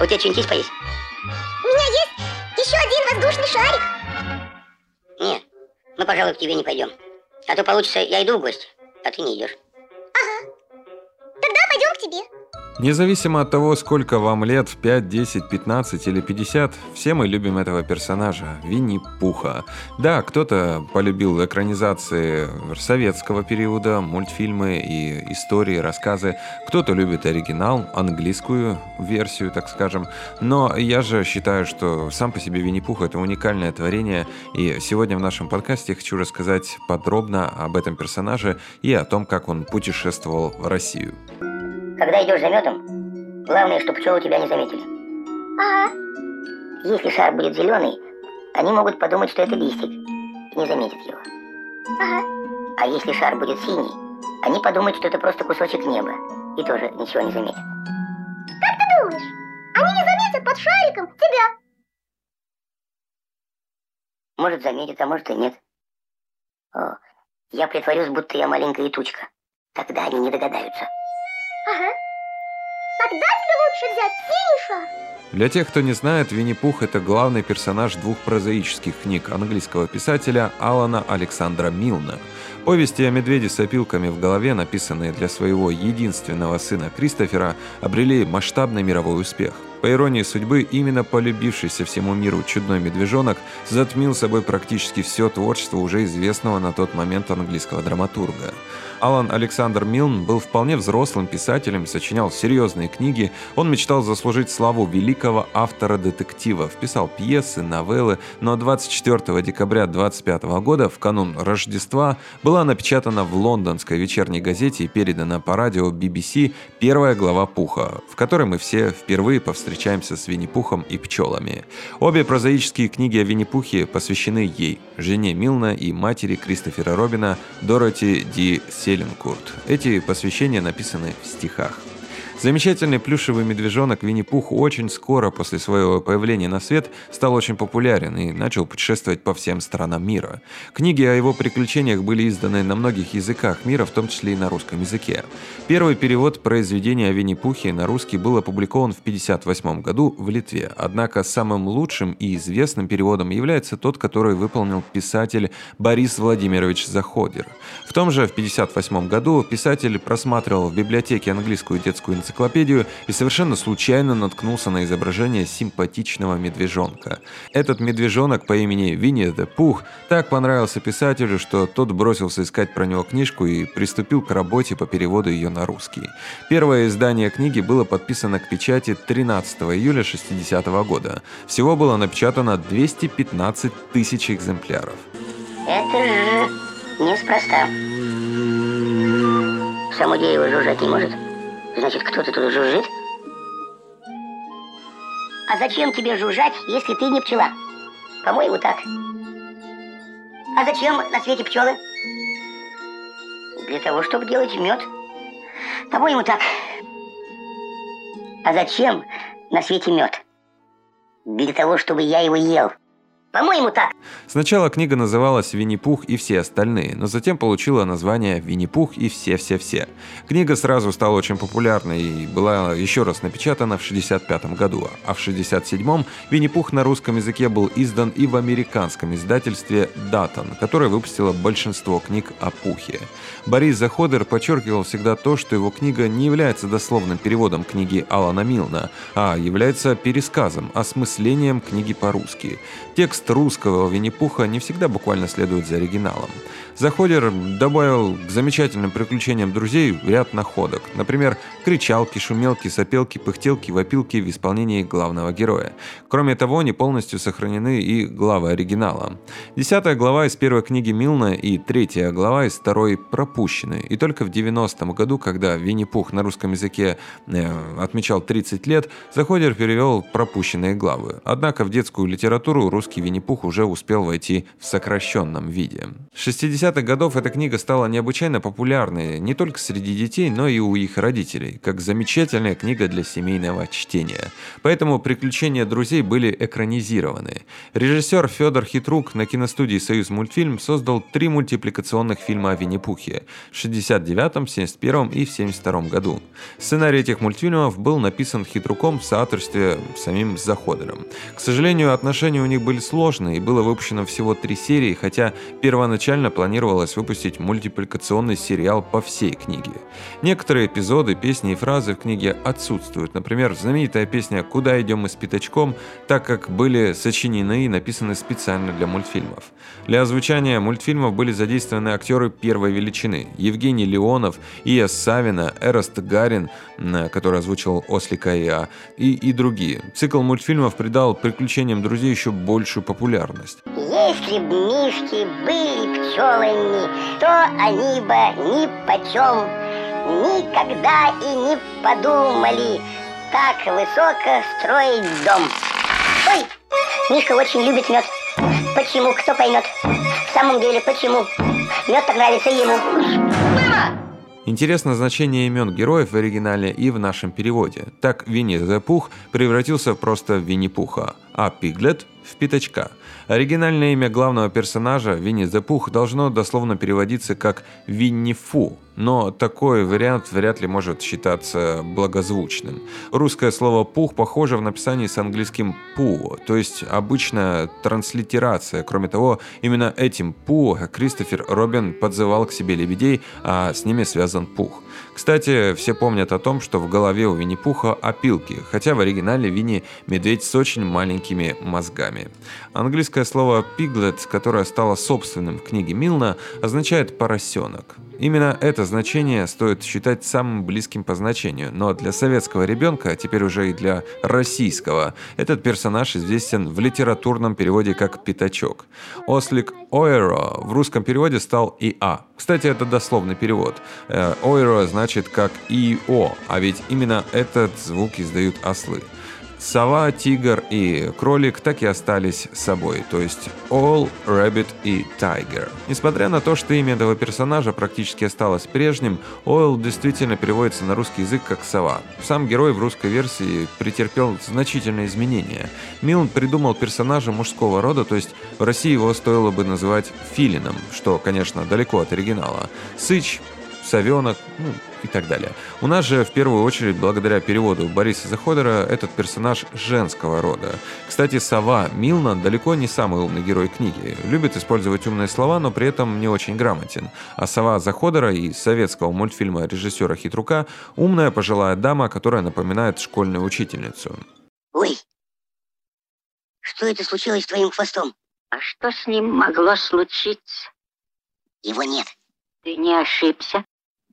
А у тебя что-нибудь есть поесть? У меня есть еще один воздушный шарик. Нет, мы, пожалуй, к тебе не пойдем. А то получится, я иду в гости, а ты не идешь. Независимо от того, сколько вам лет, 5, 10, 15 или 50, все мы любим этого персонажа, Винни-Пуха. Да, кто-то полюбил экранизации советского периода, мультфильмы и истории, рассказы. Кто-то любит оригинал, английскую версию, так скажем. Но я же считаю, что сам по себе Винни-Пух — это уникальное творение. И сегодня в нашем подкасте хочу рассказать подробно об этом персонаже и о том, как он путешествовал в Россию. Когда идешь за медом, главное, чтобы пчелы тебя не заметили. Ага. Если шар будет зеленый, они могут подумать, что это листик, и не заметят его. Ага. А если шар будет синий, они подумают, что это просто кусочек неба, и тоже ничего не заметят. Как ты думаешь, они не заметят под шариком тебя? Может заметят, а может и нет. О, я притворюсь, будто я маленькая тучка. Тогда они не догадаются. Ага. Тогда тебе лучше взять синий шар. Для тех, кто не знает, Винни-Пух – это главный персонаж двух прозаических книг английского писателя Алана Александра Милна. Повести о медведе с опилками в голове, написанные для своего единственного сына Кристофера, обрели масштабный мировой успех. По иронии судьбы, именно полюбившийся всему миру чудной медвежонок затмил собой практически все творчество уже известного на тот момент английского драматурга. Алан Александр Милн был вполне взрослым писателем, сочинял серьезные книги. Он мечтал заслужить славу великого автора детективов, писал пьесы, новеллы, но 24 декабря 25 года, в канун Рождества, была напечатана в лондонской вечерней газете и передана по радио BBC первая глава Пуха, в которой мы все впервые повстречаемся с Винни-Пухом и пчелами. Обе прозаические книги о Винни-Пухе посвящены ей, жене Милна и матери Кристофера Робина Дороти Ди Селенкурт. Эти посвящения написаны в стихах. Замечательный плюшевый медвежонок Винни-Пух очень скоро после своего появления на свет стал очень популярен и начал путешествовать по всем странам мира. Книги о его приключениях были изданы на многих языках мира, в том числе и на русском языке. Первый перевод произведения о Винни-Пухе на русский был опубликован в 1958 году в Литве, однако самым лучшим и известным переводом является тот, который выполнил писатель Борис Владимирович Заходер. В том же в 1958 году писатель просматривал в библиотеке английскую детскую энциклопедию энциклопедию и совершенно случайно наткнулся на изображение симпатичного медвежонка. Этот медвежонок по имени Винни де Пух так понравился писателю, что тот бросился искать про него книжку и приступил к работе по переводу ее на русский. Первое издание книги было подписано к печати 13 июля 60 -го года. Всего было напечатано 215 тысяч экземпляров. Это же неспроста. Само дерево жужжать не может? Значит, кто-то тут жужжит? А зачем тебе жужжать, если ты не пчела? По-моему, так. А зачем на свете пчелы? Для того, чтобы делать мед. По-моему, так. А зачем на свете мед? Для того, чтобы я его ел. По-моему, так. Сначала книга называлась «Винни-Пух и все остальные», но затем получила название «Винни-Пух и все-все-все». Книга сразу стала очень популярной и была еще раз напечатана в 1965 году, а в 1967 «Винни-Пух» на русском языке был издан и в американском издательстве «Датон», которое выпустило большинство книг о Пухе. Борис Заходер подчеркивал всегда то, что его книга не является дословным переводом книги Алана Милна, а является пересказом, осмыслением книги по-русски. Текст Текст русского Винни-Пуха не всегда буквально следует за оригиналом. Заходер добавил к замечательным приключениям друзей ряд находок. Например, кричалки, шумелки, сопелки, пыхтелки, вопилки в исполнении главного героя. Кроме того, не полностью сохранены и главы оригинала. Десятая глава из первой книги Милна и третья глава из второй пропущены. И только в 90-м году, когда Винни-Пух на русском языке э, отмечал 30 лет, Заходер перевел пропущенные главы. Однако в детскую литературу русский Винни-Пух уже успел войти в сокращенном виде. С 60-х годов эта книга стала необычайно популярной не только среди детей, но и у их родителей, как замечательная книга для семейного чтения. Поэтому «Приключения друзей» были экранизированы. Режиссер Федор Хитрук на киностудии «Союз мультфильм» создал три мультипликационных фильма о Винни-Пухе в 69-м, 71-м и в 72 году. Сценарий этих мультфильмов был написан Хитруком в соавторстве с самим Заходером. К сожалению, отношения у них были сложные, и было выпущено всего три серии, хотя первоначально планировалось выпустить мультипликационный сериал по всей книге. Некоторые эпизоды, песни и фразы в книге отсутствуют. Например, знаменитая песня «Куда идем мы с пятачком», так как были сочинены и написаны специально для мультфильмов. Для озвучания мультфильмов были задействованы актеры первой величины – Евгений Леонов, Ия Савина, Эраст Гарин, который озвучил Ослика и А, и, и другие. Цикл мультфильмов придал приключениям друзей еще большую популярность. Если б мишки были пчелами, то они бы ни почем никогда и не подумали так высоко строить дом. Ой, Мишка очень любит мед. Почему? Кто поймет? В самом деле, почему? Мед так нравится ему. Мама! Интересно значение имен героев в оригинале и в нашем переводе. Так Винни the Пух превратился просто в Винни-Пуха, а Пиглет – в Пятачка. Оригинальное имя главного персонажа Винни the Пух должно дословно переводиться как Винни Фу, но такой вариант вряд ли может считаться благозвучным. Русское слово «пух» похоже в написании с английским «пу», то есть обычная транслитерация. Кроме того, именно этим «пу» Кристофер Робин подзывал к себе лебедей, а с ними связан «пух». Кстати, все помнят о том, что в голове у Винни-Пуха опилки, хотя в оригинале Винни – медведь с очень маленькими мозгами. Английское слово «пиглет», которое стало собственным в книге Милна, означает «поросенок». Именно это значение стоит считать самым близким по значению, но для советского ребенка, а теперь уже и для российского, этот персонаж известен в литературном переводе как «пятачок». Ослик Ойро в русском переводе стал ИА. Кстати, это дословный перевод. Э, Ойро значит как ИО, а ведь именно этот звук издают ослы. Сова, тигр и кролик так и остались собой, то есть All, Rabbit и Tiger. Несмотря на то, что имя этого персонажа практически осталось прежним, Ойл действительно переводится на русский язык как «сова». Сам герой в русской версии претерпел значительные изменения. Милн придумал персонажа мужского рода, то есть в России его стоило бы называть Филином, что, конечно, далеко от оригинала. Сыч совенок, ну и так далее. У нас же в первую очередь благодаря переводу Бориса Заходера этот персонаж женского рода. Кстати, сова Милна далеко не самый умный герой книги. Любит использовать умные слова, но при этом не очень грамотен. А сова Заходера из советского мультфильма режиссера Хитрука умная пожилая дама, которая напоминает школьную учительницу. Ой, что это случилось с твоим хвостом? А что с ним могло случиться? Его нет. Ты не ошибся?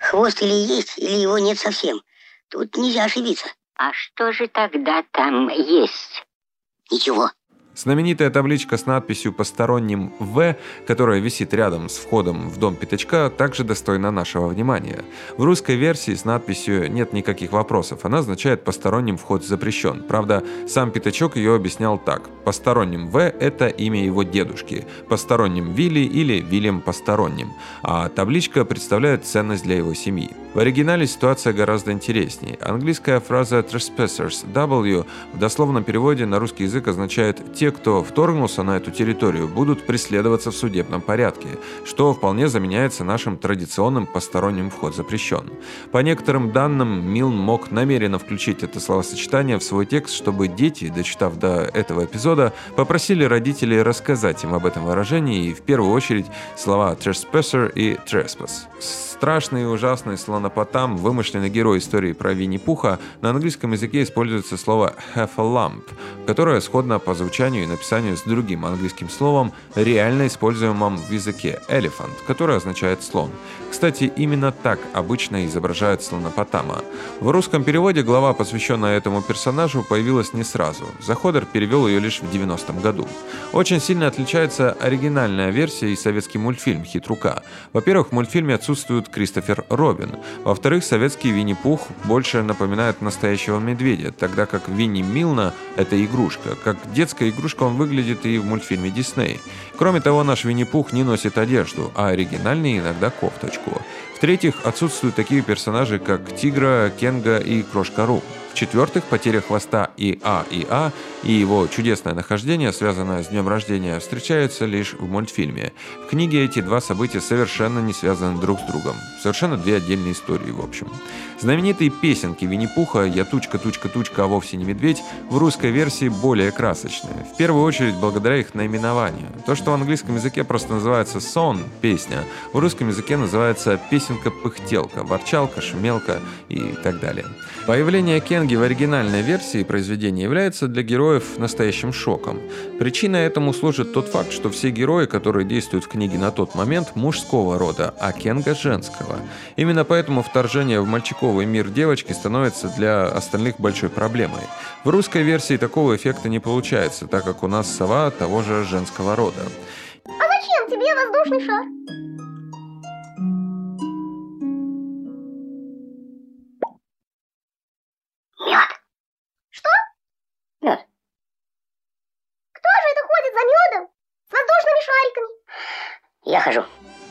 Хвост или есть, или его нет совсем. Тут нельзя ошибиться. А что же тогда там есть? Ничего. Знаменитая табличка с надписью «Посторонним В», которая висит рядом с входом в дом Пятачка, также достойна нашего внимания. В русской версии с надписью нет никаких вопросов, она означает «Посторонним вход запрещен». Правда, сам Пятачок ее объяснял так. «Посторонним В» — это имя его дедушки, «Посторонним Вилли» или «Вильям Посторонним», а табличка представляет ценность для его семьи. В оригинале ситуация гораздо интереснее. Английская фраза «trespassers» W в дословном переводе на русский язык означает «те, кто вторгнулся на эту территорию, будут преследоваться в судебном порядке, что вполне заменяется нашим традиционным посторонним вход запрещен. По некоторым данным, Милн мог намеренно включить это словосочетание в свой текст, чтобы дети, дочитав до этого эпизода, попросили родителей рассказать им об этом выражении и в первую очередь слова «trespasser» и «trespass». Страшный и ужасный слонопотам, вымышленный герой истории про Винни-Пуха, на английском языке используется слово «have a lump», которое сходно по звучанию и написанию с другим английским словом, реально используемым в языке «elephant», которое означает «слон». Кстати, именно так обычно изображают слонопотама. В русском переводе глава, посвященная этому персонажу, появилась не сразу. Заходер перевел ее лишь в 90-м году. Очень сильно отличается оригинальная версия и советский мультфильм «Хитрука». Во-первых, в мультфильме отсутствует Кристофер Робин. Во-вторых, советский Винни-Пух больше напоминает настоящего медведя, тогда как Винни Милна – это игрушка, как детская игрушка игрушка он выглядит и в мультфильме Дисней. Кроме того, наш Винни-Пух не носит одежду, а оригинальный иногда кофточку. В-третьих, отсутствуют такие персонажи, как Тигра, Кенга и Крошка Ру. В-четвертых, потеря хвоста и А и А и его чудесное нахождение, связанное с днем рождения, встречаются лишь в мультфильме. В книге эти два события совершенно не связаны друг с другом. Совершенно две отдельные истории, в общем. Знаменитые песенки Винни-Пуха «Я тучка, тучка, тучка, а вовсе не медведь» в русской версии более красочные. В первую очередь благодаря их наименованию. То, что в английском языке просто называется «сон» — песня, в русском языке называется песенка-пыхтелка, ворчалка, шумелка и так далее. Появление Кенги в оригинальной версии произведения является для героев настоящим шоком. Причиной этому служит тот факт, что все герои, которые действуют в книге на тот момент, мужского рода, а Кенга – женского. Именно поэтому вторжение в мальчиковый мир девочки становится для остальных большой проблемой. В русской версии такого эффекта не получается, так как у нас сова того же женского рода. А зачем тебе воздушный шар? Я хожу.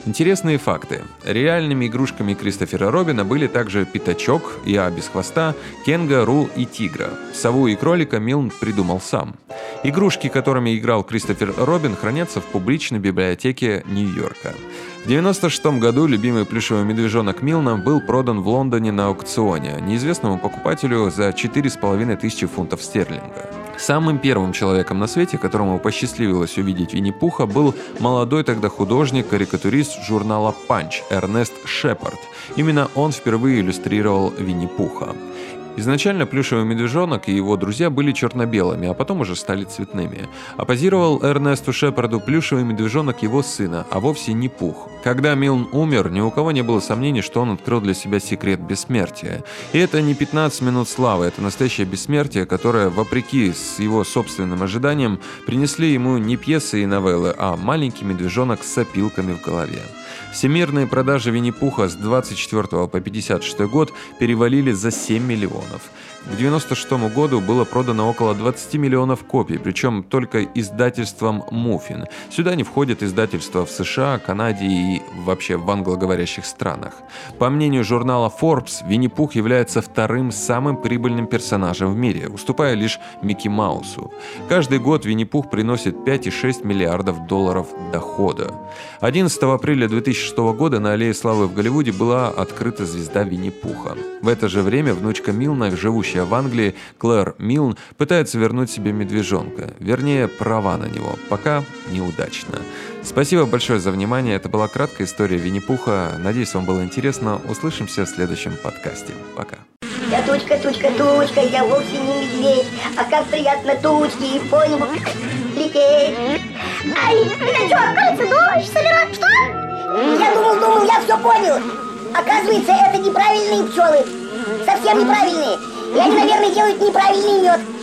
Интересные факты. Реальными игрушками Кристофера Робина были также Пятачок, Я без хвоста, Кенга, Ру и Тигра. Сову и кролика Милн придумал сам. Игрушки, которыми играл Кристофер Робин, хранятся в публичной библиотеке Нью-Йорка. В 1996 году любимый плюшевый медвежонок Милна был продан в Лондоне на аукционе неизвестному покупателю за 4,5 тысячи фунтов стерлинга. Самым первым человеком на свете, которому посчастливилось увидеть Винни-Пуха, был молодой тогда художник, карикатурист журнала «Панч» Эрнест Шепард. Именно он впервые иллюстрировал Винни-Пуха. Изначально плюшевый медвежонок и его друзья были черно-белыми, а потом уже стали цветными. А позировал Эрнесту Шепарду плюшевый медвежонок его сына, а вовсе не Пух. Когда Милн умер, ни у кого не было сомнений, что он открыл для себя секрет бессмертия. И это не 15 минут славы, это настоящее бессмертие, которое, вопреки с его собственным ожиданиям, принесли ему не пьесы и новеллы, а маленький медвежонок с опилками в голове. Всемирные продажи Винни-Пуха с 24 по 56 год перевалили за 7 миллионов. of К 1996 году было продано около 20 миллионов копий, причем только издательством «Муффин». Сюда не входят издательства в США, Канаде и вообще в англоговорящих странах. По мнению журнала Forbes, Винни-Пух является вторым самым прибыльным персонажем в мире, уступая лишь Микки Маусу. Каждый год Винни-Пух приносит 5,6 миллиардов долларов дохода. 11 апреля 2006 года на Аллее Славы в Голливуде была открыта звезда Винни-Пуха. В это же время внучка Милна, живущая живущая в Англии, Клэр Милн пытается вернуть себе медвежонка, вернее, права на него, пока неудачно. Спасибо большое за внимание, это была краткая история Винни-Пуха, надеюсь, вам было интересно, услышимся в следующем подкасте. Пока. Я тучка, тучка, тучка, я вовсе не медведь, а как приятно тучки по небу лететь. Ай, это что, кажется, дождь собирать? Что? Я думал, думал, я все понял. Оказывается, это неправильные пчелы. Совсем неправильные. Они, наверное, делают неправильный мед.